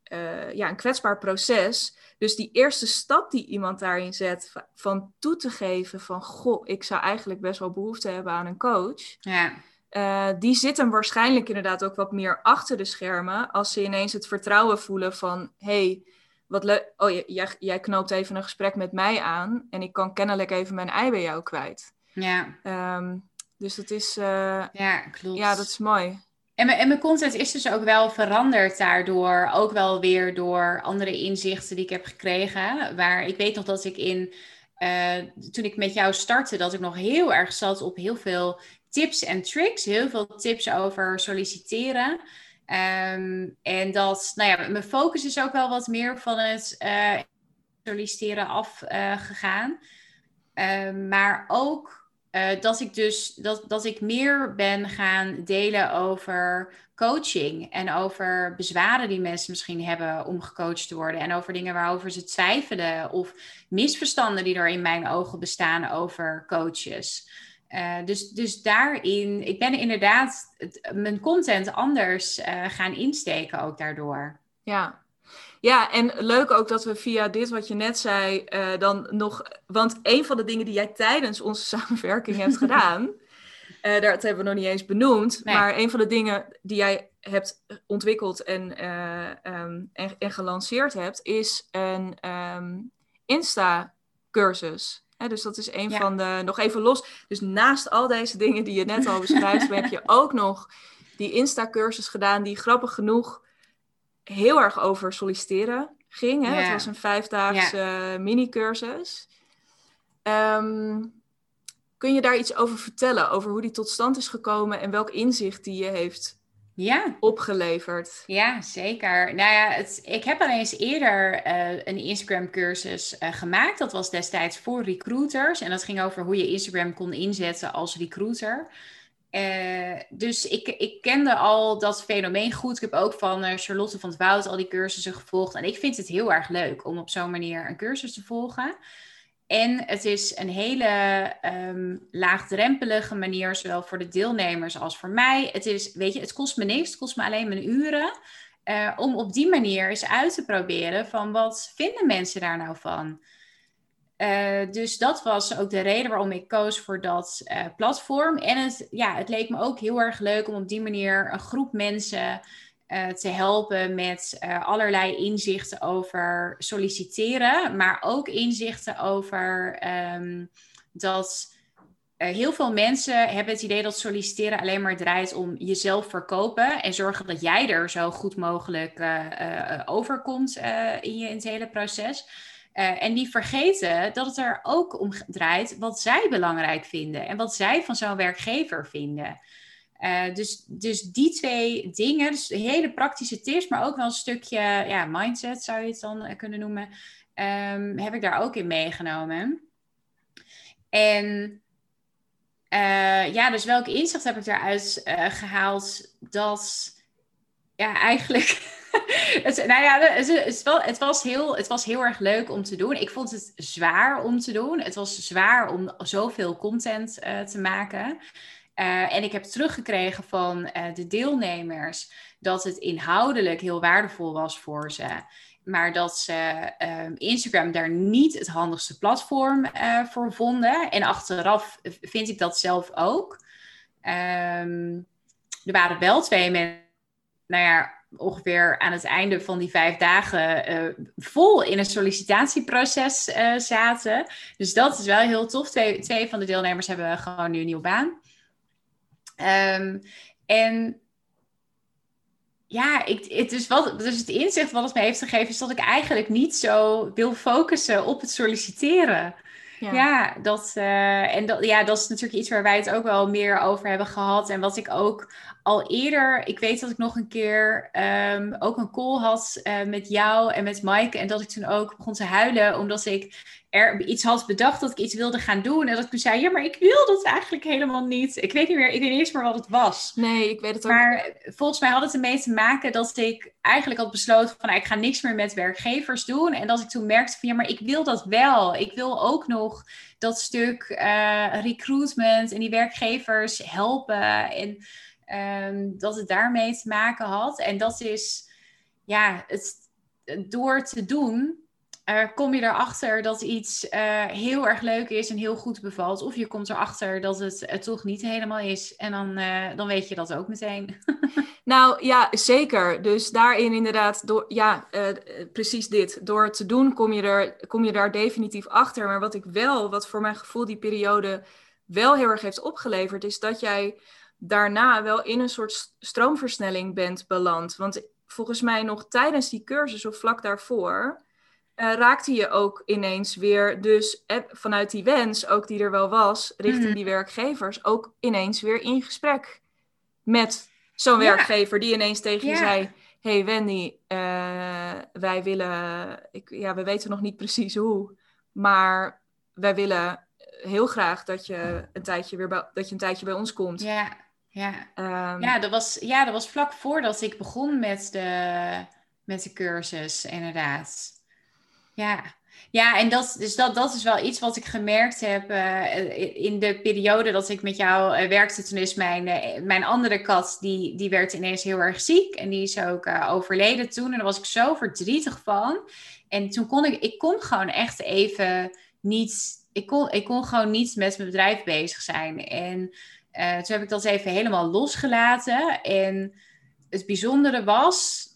eh, ja, een kwetsbaar proces. Dus die eerste stap die iemand daarin zet, va- van toe te geven van, goh, ik zou eigenlijk best wel behoefte hebben aan een coach. Ja. Eh, die zitten waarschijnlijk inderdaad ook wat meer achter de schermen. Als ze ineens het vertrouwen voelen van... hey, wat leuk. Oh, jij, jij knoopt even een gesprek met mij aan... en ik kan kennelijk even mijn ei bij jou kwijt. Ja. Ehm, dus dat is... eh, ja, klopt. ja, dat is mooi. En mijn, en mijn content is dus ook wel veranderd daardoor. Ook wel weer door andere inzichten die ik heb gekregen. Waar ik weet nog dat ik in, eh, toen ik met jou startte, dat ik nog heel erg zat op heel veel tips en tricks. Heel veel tips over solliciteren. Ehm, en dat, nou ja, mijn focus is ook wel wat meer van het eh, solliciteren afgegaan. Ehm, maar ook eh, dat ik dus dat, dat ik meer ben gaan delen over coaching en over bezwaren die mensen misschien hebben om gecoacht te worden en over dingen waarover ze twijfelen of misverstanden die er in mijn ogen bestaan over coaches. Eh, dus, dus daarin, ik ben inderdaad mijn content anders eh, gaan insteken ook daardoor. Ja. Ja, en leuk ook dat we via dit wat je net zei, eh, dan nog. Want een van de dingen die jij tijdens onze samenwerking hebt gedaan, eh dat hebben we nog niet eens benoemd. Nee. Maar een van de dingen die jij hebt ontwikkeld en, eh, ehm, en, en gelanceerd hebt, is een ehm, Insta-cursus. Dus dat is een Ja. van de, nog even los. Dus naast al deze dingen die je net al beschrijft, heb je ook nog die Insta-cursus gedaan, die grappig genoeg heel erg over solliciteren ging. Hè? Het was een vijfdaagse mini-cursus. Ehm, kun je daar iets over vertellen? Over hoe die tot stand is gekomen en welk inzicht die je heeft Ja, opgeleverd? Ja, zeker. Nou ja, het, ik heb al eens eerder eh, een Instagram-cursus eh, gemaakt. Dat was destijds voor recruiters. En dat ging over hoe je Instagram kon inzetten als recruiter. Uh, dus ik, ik kende al dat fenomeen goed. Ik heb ook van uh, Charlotte van het Woud al die cursussen gevolgd. En ik vind het heel erg leuk om op zo'n manier een cursus te volgen. En het is een hele um, laagdrempelige manier, zowel voor de deelnemers als voor mij. Het is, weet je, het kost me niks, het kost me alleen mijn uren. Uh, om op die manier eens uit te proberen van wat vinden mensen daar nou van. Uh, dus dat was ook de reden waarom ik koos voor dat uh, platform. En het, ja, het leek me ook heel erg leuk om op die manier een groep mensen uh, te helpen met allerlei inzichten over solliciteren, maar ook inzichten over um, dat heel veel mensen hebben het idee dat solliciteren alleen maar draait om jezelf verkopen en zorgen dat jij er zo goed mogelijk overkomt in, je, in het hele proces. Uh, en die vergeten dat het er ook om draait wat zij belangrijk vinden en wat zij van zo'n werkgever vinden. Uh, dus, dus die twee dingen, dus hele praktische tips, maar ook wel een stukje ja, mindset zou je het dan uh, kunnen noemen, um, heb ik daar ook in meegenomen. En ja, dus welk inzicht heb ik daaruit gehaald? Dat ja, eigenlijk het, nou ja, het, het, het, was heel, het was heel erg leuk om te doen. Ik vond het zwaar om te doen. Het was zwaar om zoveel content uh, te maken. Uh, en ik heb teruggekregen van uh, de deelnemers dat het inhoudelijk heel waardevol was voor ze. Maar dat ze um, Instagram daar niet het handigste platform voor vonden. En achteraf vind ik dat zelf ook. Um, er waren wel twee mensen. Nou ja, ongeveer aan het einde van die vijf dagen uh, vol in een sollicitatieproces uh, zaten. Dus dat is wel heel tof. Twee, twee van de deelnemers hebben gewoon nu een nieuwe baan. Um, en ja, ik, het is wat, dus het inzicht wat het me heeft gegeven is dat ik eigenlijk niet zo wil focussen op het solliciteren. Ja, ja dat, uh, en dat, ja, dat is natuurlijk iets waar wij het ook wel meer over hebben gehad. En wat ik ook al eerder, ik weet dat ik nog een keer um, ook een call had uh, met jou en met Maaike. En dat ik toen ook begon te huilen, omdat ik er iets had bedacht dat ik iets wilde gaan doen. En dat ik toen zei, ja, maar ik wil dat eigenlijk helemaal niet. Ik weet niet meer, ik weet niet eens meer wat het was. Nee, ik weet het ook Maar volgens mij had het ermee te maken dat ik eigenlijk had besloten van, nou, ik ga niks meer met werkgevers doen. En dat ik toen merkte van, ja, maar ik wil dat wel. Ik wil ook nog dat stuk uh, recruitment en die werkgevers helpen. En um, dat het daarmee te maken had. En dat is, ja, het, door te doen, uh, kom je erachter dat iets uh, heel erg leuk is en heel goed bevalt. Of je komt erachter dat het toch niet helemaal is. En dan, dan weet je dat ook meteen. nou ja, zeker. Dus daarin inderdaad, door, ja, precies dit. Door het te doen kom je, er, kom je daar definitief achter. Maar wat ik wel, wat voor mijn gevoel die periode wel heel erg heeft opgeleverd, is dat jij daarna wel in een soort stroomversnelling bent beland. Want volgens mij nog tijdens die cursus of vlak daarvoor uh, raakte je ook ineens weer, dus eh, vanuit die wens, ook die er wel was, richting mhm. die werkgevers, ook ineens weer in gesprek met zo'n werkgever die ineens tegen je zei: Hey Wendy, uh, wij willen, ik, ja, we weten nog niet precies hoe, maar wij willen heel graag dat je een tijdje weer bij, dat je een tijdje bij ons komt. Ja. Ja. Um, ja, dat was, ja, dat was vlak voordat ik begon met de, met de cursus, inderdaad. Ja, ja en dat, dus dat, dat is wel iets wat ik gemerkt heb uh, in de periode dat ik met jou uh, werkte. Toen is mijn, uh, mijn andere kat, die, die werd ineens heel erg ziek. En die is ook overleden toen. En daar was ik zo verdrietig van. En toen kon ik, ik kon gewoon echt even niet, ik kon, ik kon gewoon niet met mijn bedrijf bezig zijn. En uh, toen heb ik dat even helemaal losgelaten. En het bijzondere was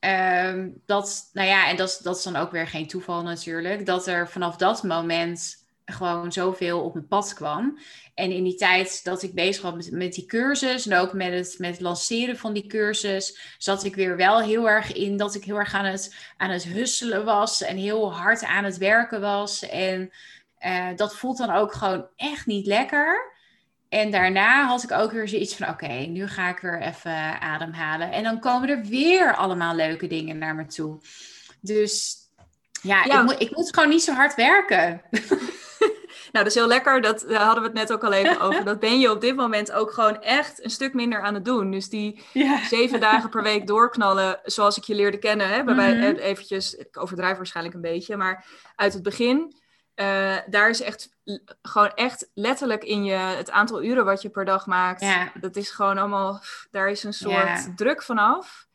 um, dat, nou ja, en dat, dat is dan ook weer geen toeval natuurlijk, dat er vanaf dat moment gewoon zoveel op mijn pad kwam. En in die tijd dat ik bezig was met, met die cursus en ook met het, met lanceren van die cursus, zat ik weer wel heel erg in dat ik heel erg aan het, aan het husselen was en heel hard aan het werken was. En uh, dat voelt dan ook gewoon echt niet lekker. En daarna had ik ook weer zoiets van: oké, nu ga ik weer even ademhalen. En dan komen er weer allemaal leuke dingen naar me toe. Dus ja, Ik, moet, ik moet gewoon niet zo hard werken. Nou, dat is heel lekker. Dat, daar hadden we het net ook al even over. Dat ben je op dit moment ook gewoon echt een stuk minder aan het doen. Dus die zeven dagen per week doorknallen, zoals ik je leerde kennen. Hè, waarbij mm eventjes, ik overdrijf waarschijnlijk een beetje, maar uit het begin. Uh, daar is echt gewoon echt letterlijk in je het aantal uren wat je per dag maakt. Ja. Dat is gewoon allemaal, daar is een soort druk vanaf.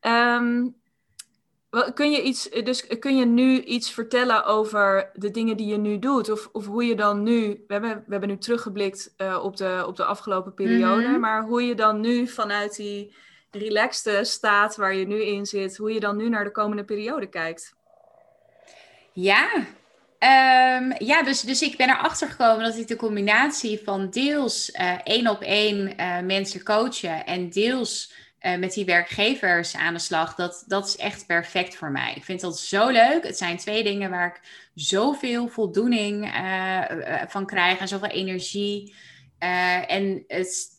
Um, Kun je, iets, dus kun je nu iets vertellen over de dingen die je nu doet? Of, of hoe je dan nu, we hebben, we hebben nu teruggeblikt uh, op, de, op de afgelopen periode, mm -hmm. maar hoe je dan nu vanuit die relaxte staat waar je nu in zit, hoe je dan nu naar de komende periode kijkt? Ja, um, ja dus, dus ik ben erachter gekomen dat ik de combinatie van deels uh, één op één uh, mensen coachen en deels uh, met die werkgevers aan de slag, dat, dat is echt perfect voor mij. Ik vind dat zo leuk. Het zijn twee dingen waar ik zoveel voldoening van krijg en zoveel energie. En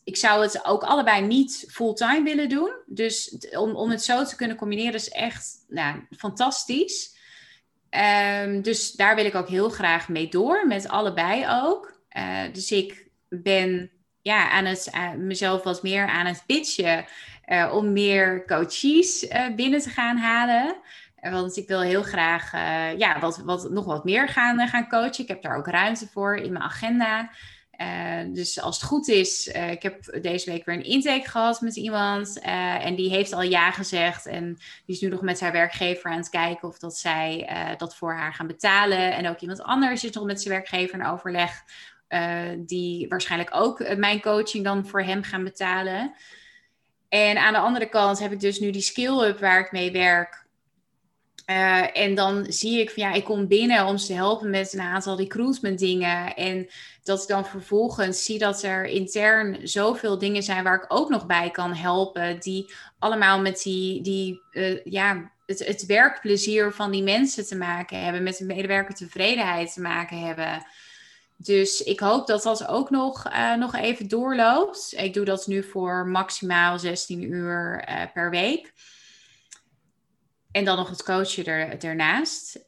ik zou het ook allebei niet fulltime willen doen. Dus om, om het zo te kunnen combineren is echt nou, fantastisch. Um, dus daar wil ik ook heel graag mee door, met allebei ook. dus ik ben ja, aan het, mezelf wat meer aan het pitchen uh, om meer coaches binnen te gaan halen. Want ik wil heel graag ja, wat, wat, nog wat meer gaan, gaan coachen. Ik heb daar ook ruimte voor in mijn agenda. Dus als het goed is, ik heb deze week weer een intake gehad met iemand. en die heeft al ja gezegd. En die is nu nog met haar werkgever aan het kijken of dat zij dat voor haar gaan betalen. En ook iemand anders is nog met zijn werkgever in overleg. die waarschijnlijk ook mijn coaching dan voor hem gaan betalen. En aan de andere kant heb ik dus nu die skill-up waar ik mee werk. Uh, en dan zie ik van ja, ik kom binnen om ze te helpen met een aantal recruitment dingen. En dat ik dan vervolgens zie dat er intern zoveel dingen zijn waar ik ook nog bij kan helpen. Die allemaal met die, die uh, ja, het, het werkplezier van die mensen te maken hebben. Met de medewerkertevredenheid te maken hebben. Dus ik hoop dat dat ook nog, uh, nog even doorloopt. Ik doe dat nu voor maximaal 16 uur per week. En dan nog het coachen er, ernaast.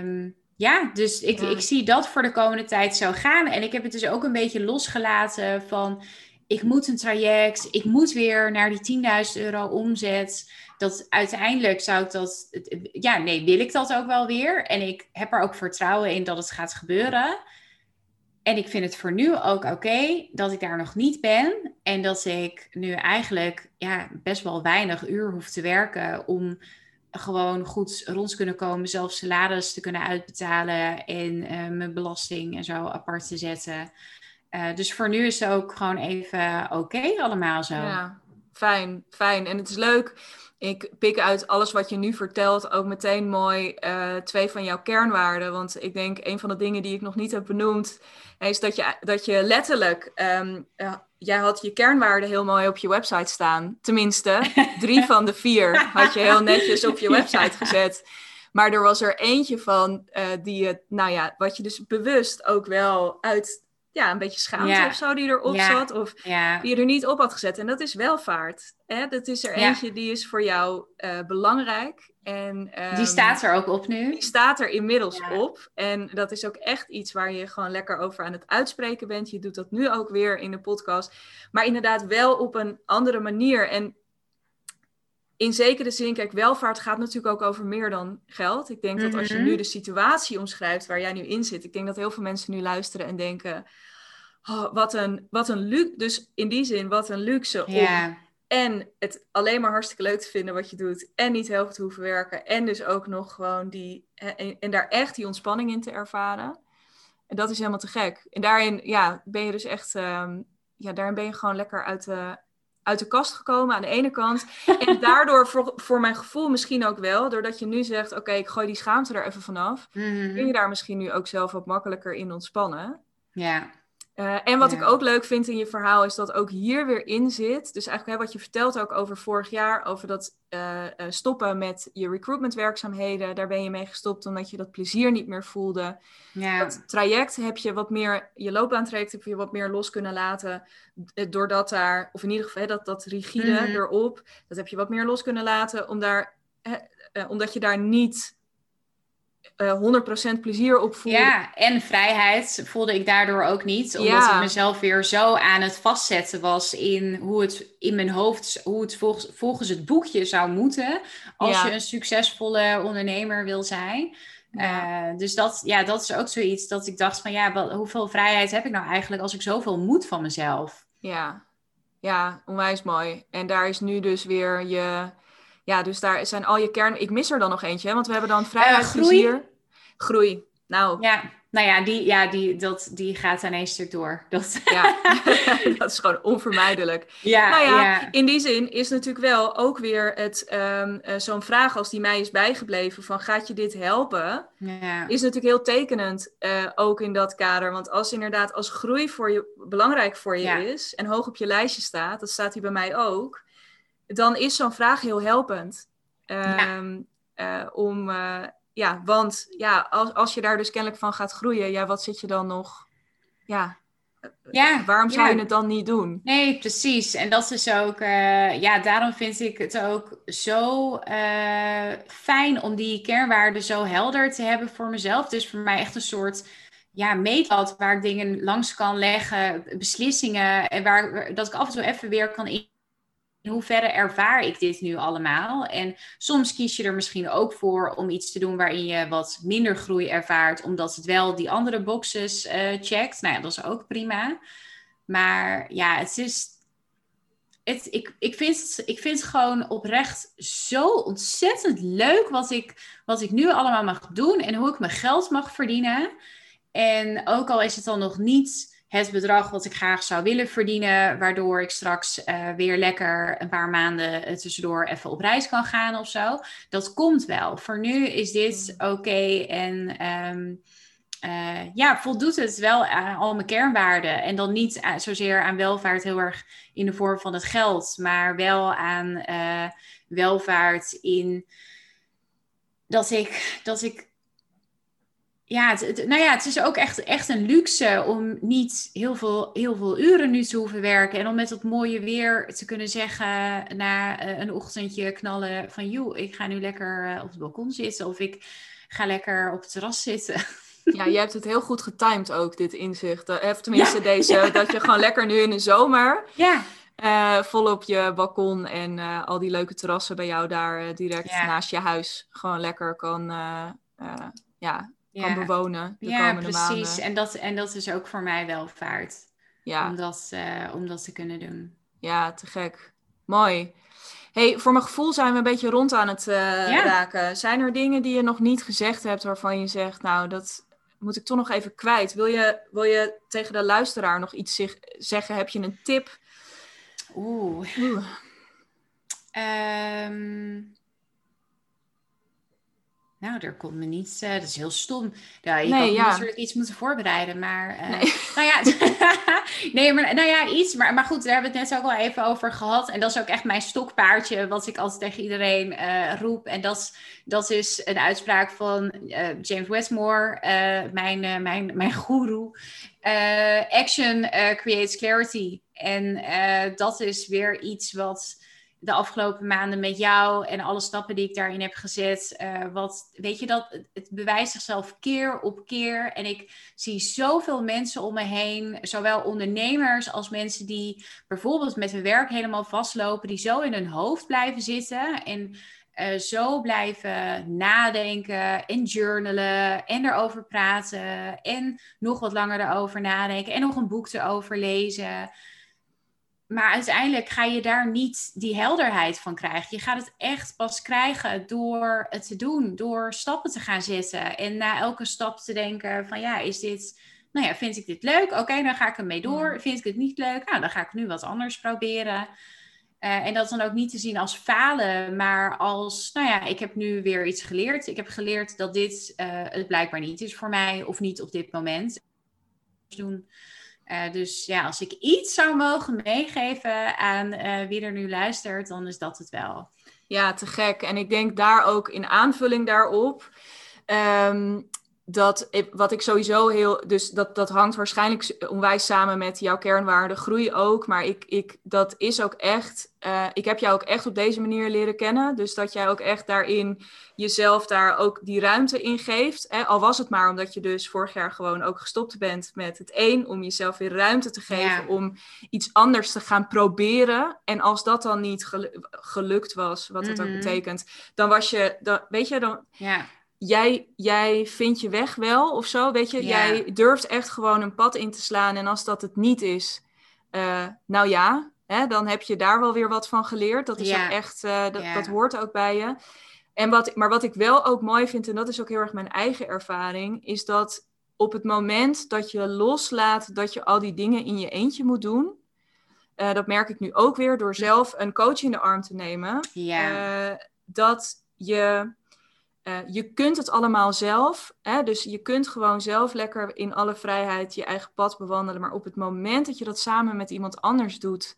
Um, ja, dus ik, ik zie dat voor de komende tijd zo gaan. En ik heb het dus ook een beetje losgelaten van... ik moet een traject, ik moet weer naar die 10.000 euro omzet. Dat uiteindelijk zou ik dat... Ja, nee, wil ik dat ook wel weer. En ik heb er ook vertrouwen in dat het gaat gebeuren... En ik vind het voor nu ook oké dat ik daar nog niet ben. En dat ik nu eigenlijk ja, best wel weinig uur hoef te werken om gewoon goed rond kunnen komen, zelf salaris te kunnen uitbetalen en uh, mijn belasting en zo apart te zetten. Uh, dus voor nu is het ook gewoon even oké allemaal zo. Ja, fijn, fijn. En het is leuk. Ik pik uit alles wat je nu vertelt ook meteen mooi uh, twee van jouw kernwaarden. Want ik denk een van de dingen die ik nog niet heb benoemd is dat je, dat je letterlijk, um, uh, jij had je kernwaarden heel mooi op je website staan. Tenminste, drie van de vier had je heel netjes op je website gezet. Maar er was er eentje van uh, die je, nou ja, wat je dus bewust ook wel uit ja, een beetje schaamte ja. of zo die erop zat. Of die je er niet op had gezet. En dat is welvaart. Hè? Dat is er eentje die is voor jou uh, belangrijk. En, um, die staat er ook op nu? Die staat er inmiddels op. En dat is ook echt iets waar je gewoon lekker over aan het uitspreken bent. Je doet dat nu ook weer in de podcast. Maar inderdaad wel op een andere manier. En in zekere zin, kijk, welvaart gaat natuurlijk ook over meer dan geld. Ik denk dat als je mhm. nu de situatie omschrijft waar jij nu in zit, ik denk dat heel veel mensen nu luisteren en denken: oh, wat een, wat een luxe. Dus in die zin, wat een luxe om en het alleen maar hartstikke leuk te vinden wat je doet en niet heel veel te hoeven werken en dus ook nog gewoon die en, en daar echt die ontspanning in te ervaren. En dat is helemaal te gek. En daarin, ja, ben je dus echt, um, ja, daarin ben je gewoon lekker uit de, uit de kast gekomen aan de ene kant. En daardoor voor, voor mijn gevoel misschien ook wel, doordat je nu zegt, oké, ik gooi die schaamte er even vanaf, mm kun je daar misschien nu ook zelf wat makkelijker in ontspannen. Ja. Uh, en wat ik ook leuk vind in je verhaal is dat ook hier weer in zit. Dus eigenlijk hè, wat je vertelt ook over vorig jaar, over dat uh, uh, stoppen met je recruitmentwerkzaamheden. Daar ben je mee gestopt omdat je dat plezier niet meer voelde. Ja. Dat traject heb je wat meer, je loopbaantraject heb je wat meer los kunnen laten. Doordat daar, of in ieder geval hè, dat, dat rigide mm. erop, dat heb je wat meer los kunnen laten. Om daar, omdat je daar niet uh, 100% plezier op voelde. Ja, en vrijheid voelde ik daardoor ook niet. Omdat ik mezelf weer zo aan het vastzetten was in hoe het in mijn hoofd, hoe het volgens, volgens het boekje zou moeten. Als je een succesvolle ondernemer wil zijn. Uh, dus dat, ja, dat is ook zoiets dat ik dacht van ja, wat, hoeveel vrijheid heb ik nou eigenlijk als ik zoveel moet van mezelf? Ja, ja, onwijs mooi. En daar is nu dus weer je ja, dus daar zijn al je kern... Ik mis er dan nog eentje, hè? want we hebben dan vrijheid, uh, groei. Groei. Nou. Ja, nou ja, die, ja die, dat, die gaat aan één stuk door. Dat... Ja, dat is gewoon onvermijdelijk. Ja, nou ja, in die zin is natuurlijk wel ook weer het um, uh, zo'n vraag als die mij is bijgebleven van gaat je dit helpen? Ja. Is natuurlijk heel tekenend uh, ook in dat kader. Want als inderdaad als groei voor je belangrijk voor je is en hoog op je lijstje staat, dat staat hier bij mij ook dan is zo'n vraag heel helpend. Um, om, uh, ja, want ja, als, als je daar dus kennelijk van gaat groeien, ja, wat zit je dan nog? Ja, ja, waarom zou je het dan niet doen? Nee, precies. En dat is ook, uh, ja, daarom vind ik het ook zo uh, fijn om die kernwaarden zo helder te hebben voor mezelf. Dus voor mij echt een soort ja, meetlat waar ik dingen langs kan leggen, beslissingen en waar dat ik af en toe even weer kan in hoeverre ervaar ik dit nu allemaal? En soms kies je er misschien ook voor om iets te doen waarin je wat minder groei ervaart, omdat het wel die andere boxes uh, checkt. Nou ja, dat is ook prima. Maar ja, het is. Het, ik, ik, vind ik vind het gewoon oprecht zo ontzettend leuk wat ik, wat ik nu allemaal mag doen en hoe ik mijn geld mag verdienen. En ook al is het dan nog niet het bedrag wat ik graag zou willen verdienen, waardoor ik straks uh, weer lekker een paar maanden uh, tussendoor even op reis kan gaan of zo. Dat komt wel. Voor nu is dit mm. oké en um, uh, ja, voldoet het wel aan al mijn kernwaarden. En dan niet zozeer aan welvaart heel erg in de vorm van het geld, maar wel aan welvaart in dat ik, dat ik ja, het, nou ja, het is ook echt, echt een luxe om niet heel veel, heel veel uren nu te hoeven werken. En om met dat mooie weer te kunnen zeggen na uh, een ochtendje knallen van... joh, ik ga nu lekker uh, op het balkon zitten of ik ga lekker op het terras zitten. Ja, je hebt het heel goed getimed ook, dit inzicht. Uh, tenminste, deze, dat je gewoon lekker nu in de zomer... Ja. Uh, vol op je balkon en al die leuke terrassen bij jou daar direct naast je huis gewoon lekker kan ja, kan bewonen de ja, komende precies. maanden. En dat, en dat is ook voor mij welvaart. Ja. Om dat, uh, om dat te kunnen doen. Ja, te gek. Mooi. Hey, voor mijn gevoel zijn we een beetje rond aan het uh, raken. Zijn er dingen die je nog niet gezegd hebt waarvan je zegt, nou, dat moet ik toch nog even kwijt? Wil je, wil je tegen de luisteraar nog iets zeggen? Heb je een tip? Oeh. Oeh. Um, nou, er komt me niets. Uh, dat is heel stom. Ja, je nee, kan natuurlijk iets moeten voorbereiden, maar. Uh, nee. Nou ja, nee, maar nou ja, iets. Maar, maar goed, daar hebben we het net ook al even over gehad. En dat is ook echt mijn stokpaardje, wat ik altijd tegen iedereen uh, roep. En dat, dat is een uitspraak van James Westmore, mijn, mijn, mijn guru. action creates clarity. En dat is weer iets wat de afgelopen maanden met jou en alle stappen die ik daarin heb gezet. Uh, wat, weet je dat, het bewijst zichzelf keer op keer. En ik zie zoveel mensen om me heen, zowel ondernemers als mensen die bijvoorbeeld met hun werk helemaal vastlopen, die zo in hun hoofd blijven zitten en uh, zo blijven nadenken en journalen en erover praten en nog wat langer erover nadenken en nog een boek erover lezen maar uiteindelijk ga je daar niet die helderheid van krijgen. Je gaat het echt pas krijgen door het te doen, door stappen te gaan zetten. En na elke stap te denken van ja, is dit, nou ja, vind ik dit leuk? Oké, dan ga ik ermee door. Vind ik het niet leuk? Nou, dan ga ik nu wat anders proberen. Uh, en dat dan ook niet te zien als falen, maar als, nou ja, ik heb nu weer iets geleerd. Ik heb geleerd dat dit uh, het blijkbaar niet is voor mij of niet op dit moment. Doen. Uh, dus ja, als ik iets zou mogen meegeven aan uh, wie er nu luistert, dan is dat het wel. Ja, te gek. En ik denk daar ook in aanvulling daarop. Um, dat wat ik sowieso heel. Dus dat, dat hangt waarschijnlijk onwijs samen met jouw kernwaarden. Groei ook. Maar ik, ik, dat is ook echt. Uh, ik heb jou ook echt op deze manier leren kennen. Dus dat jij ook echt daarin jezelf daar ook die ruimte in geeft. Hè? Al was het maar omdat je dus vorig jaar gewoon ook gestopt bent met het één. Om jezelf weer ruimte te geven. Om iets anders te gaan proberen. En als dat dan niet gelukt was, wat het ook mhm. betekent. Dan was je. Dan, weet je, dan. Ja jij, jij vindt je weg wel of zo, weet je. Jij durft echt gewoon een pad in te slaan. En als dat het niet is, uh, nou ja, hè, dan heb je daar wel weer wat van geleerd. Dat is ook echt, uh, dat, dat hoort ook bij je. En wat, maar wat ik wel ook mooi vind, en dat is ook heel erg mijn eigen ervaring, is dat op het moment dat je loslaat dat je al die dingen in je eentje moet doen, uh, dat merk ik nu ook weer door zelf een coach in de arm te nemen, ja. dat je uh, je kunt het allemaal zelf. Hè? Dus je kunt gewoon zelf lekker in alle vrijheid je eigen pad bewandelen. Maar op het moment dat je dat samen met iemand anders doet,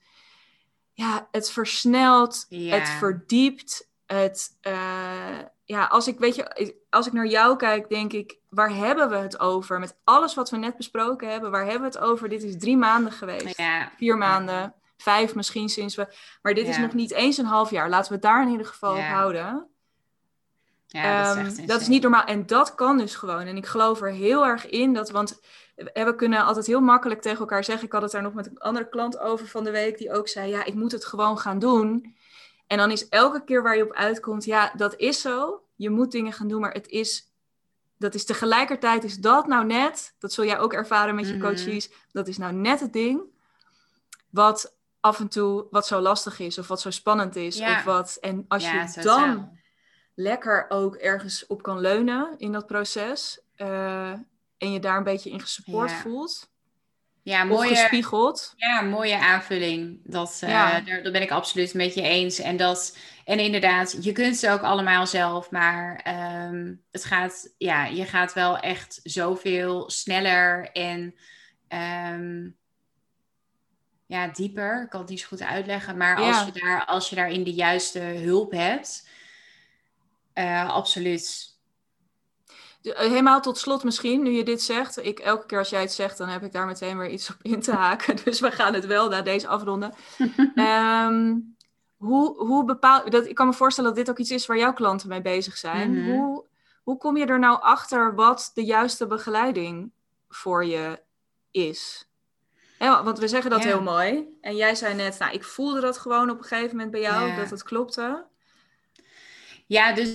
ja, het versnelt, het verdiept. Het, uh, ja, als ik, weet je, als ik naar jou kijk, denk ik, waar hebben we het over? Met alles wat we net besproken hebben, waar hebben we het over? Dit is drie maanden geweest. Vier maanden, vijf misschien sinds we. Maar dit is nog niet eens een half jaar. Laten we het daar in ieder geval op houden. Ja, dat, is, ehm, dat is niet normaal. En dat kan dus gewoon. En ik geloof er heel erg in dat, want we kunnen altijd heel makkelijk tegen elkaar zeggen. Ik had het daar nog met een andere klant over van de week, die ook zei: Ja, ik moet het gewoon gaan doen. En dan is elke keer waar je op uitkomt, ja, dat is zo. Je moet dingen gaan doen, maar het is, dat is tegelijkertijd, is dat nou net, dat zul jij ook ervaren met je mm coaches, dat is nou net het ding wat af en toe, wat zo lastig is, of wat zo spannend is, of wat. En als je dan lekker ook ergens op kan leunen in dat proces. Uh, en je daar een beetje in gesupport voelt. Ja, mooie, gespiegeld. Ja, mooie aanvulling. Dat, uh, daar, daar, ben ik absoluut met je eens. En, dat, en inderdaad, je kunt ze ook allemaal zelf, maar um, het gaat, ja, je gaat wel echt zoveel sneller en um, ja, dieper. Ik kan het niet zo goed uitleggen, maar als, je daar, als je daarin de juiste hulp hebt, uh, absoluut. Eh, helemaal tot slot misschien, nu je dit zegt. Ik, elke keer als jij het zegt, dan heb ik daar meteen weer iets op in te haken. Dus we gaan het wel na deze afronden. um, hoe, hoe bepaal, dat, ik kan me voorstellen dat dit ook iets is waar jouw klanten mee bezig zijn. Mhm. hoe, hoe kom je er nou achter wat de juiste begeleiding voor je is? want we zeggen dat heel mooi. En jij zei net, nou, ik voelde dat gewoon op een gegeven moment bij jou, dat het klopte. Ja, dus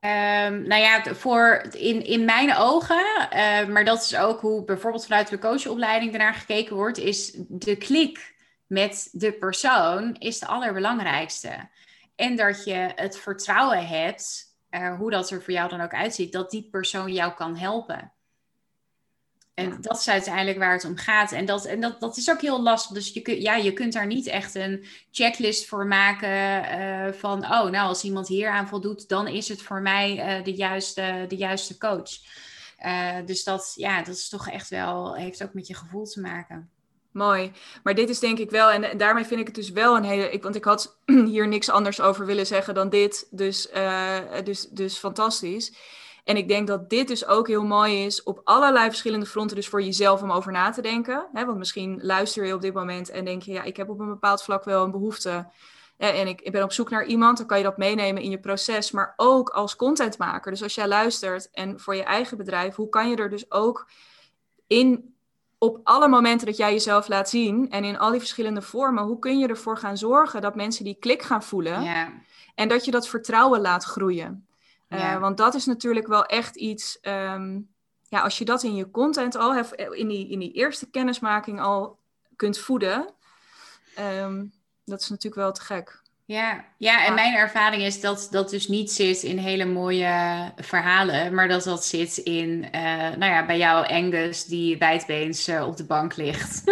um, nou ja, voor in, in mijn ogen, uh, maar dat is ook hoe bijvoorbeeld vanuit de coachopleiding ernaar gekeken wordt, is de klik met de persoon is de allerbelangrijkste. En dat je het vertrouwen hebt, uh, hoe dat er voor jou dan ook uitziet, dat die persoon jou kan helpen. En dat is uiteindelijk waar het om gaat. En dat, en dat, dat is ook heel lastig. Dus je, kun, ja, je kunt daar niet echt een checklist voor maken uh, van, oh, nou, als iemand hier aan voldoet, dan is het voor mij uh, de, juiste, de juiste coach. Uh, dus dat, ja, dat is toch echt wel, heeft ook met je gevoel te maken. Mooi. Maar dit is denk ik wel, en daarmee vind ik het dus wel een hele. Ik, want ik had hier niks anders over willen zeggen dan dit. Dus, dus, dus fantastisch. En ik denk dat dit dus ook heel mooi is op allerlei verschillende fronten, dus voor jezelf om over na te denken. Hè? Want misschien luister je op dit moment en denk je, ja, ik heb op een bepaald vlak wel een behoefte. En ik, ik ben op zoek naar iemand, dan kan je dat meenemen in je proces, maar ook als contentmaker. Dus als jij luistert en voor je eigen bedrijf, hoe kan je er dus ook in op alle momenten dat jij jezelf laat zien en in al die verschillende vormen, hoe kun je ervoor gaan zorgen dat mensen die klik gaan voelen ja. en dat je dat vertrouwen laat groeien? Uh, want dat is natuurlijk wel echt iets. Um, ja, als je dat in je content al, in die, in die eerste kennismaking al kunt voeden, um, dat is natuurlijk wel te gek. Ja, ja en mijn ervaring is dat dat dus niet zit in hele mooie verhalen, maar dat dat zit in, uh, nou ja, bij jou Angus die wijdbeens uh, op de bank ligt.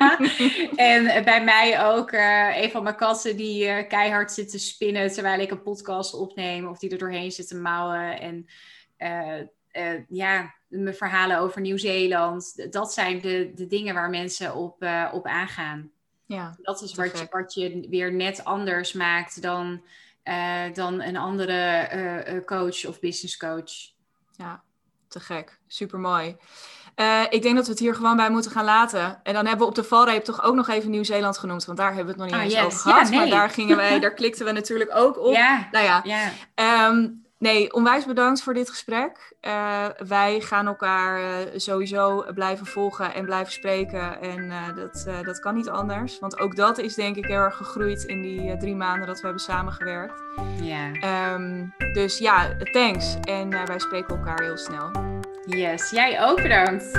en bij mij ook uh, een van mijn katten die keihard zit te spinnen terwijl ik een podcast opneem of die er doorheen zit te mouwen. En ja, mijn verhalen over Nieuw-Zeeland, dat zijn de, de dingen waar mensen op, op aangaan. Ja, dat is wat je, wat je weer net anders maakt dan, uh, dan een andere uh, coach of business coach. Ja, te gek. Super mooi. ik denk dat we het hier gewoon bij moeten gaan laten. En dan hebben we op de valreep toch ook nog even Nieuw-Zeeland genoemd. Want daar hebben we het nog niet ah, eens over gehad. Maar daar gingen wij, daar klikten we natuurlijk ook op. Ja. Nou ja. ja. Ehm, Nee, onwijs bedankt voor dit gesprek. Uh, wij gaan elkaar uh, sowieso blijven volgen en blijven spreken. En uh, dat, dat kan niet anders. Want ook dat is denk ik heel erg gegroeid in die drie maanden dat we hebben samengewerkt. Ja. Um, dus ja, thanks. En wij spreken elkaar heel snel. Yes, jij ook bedankt.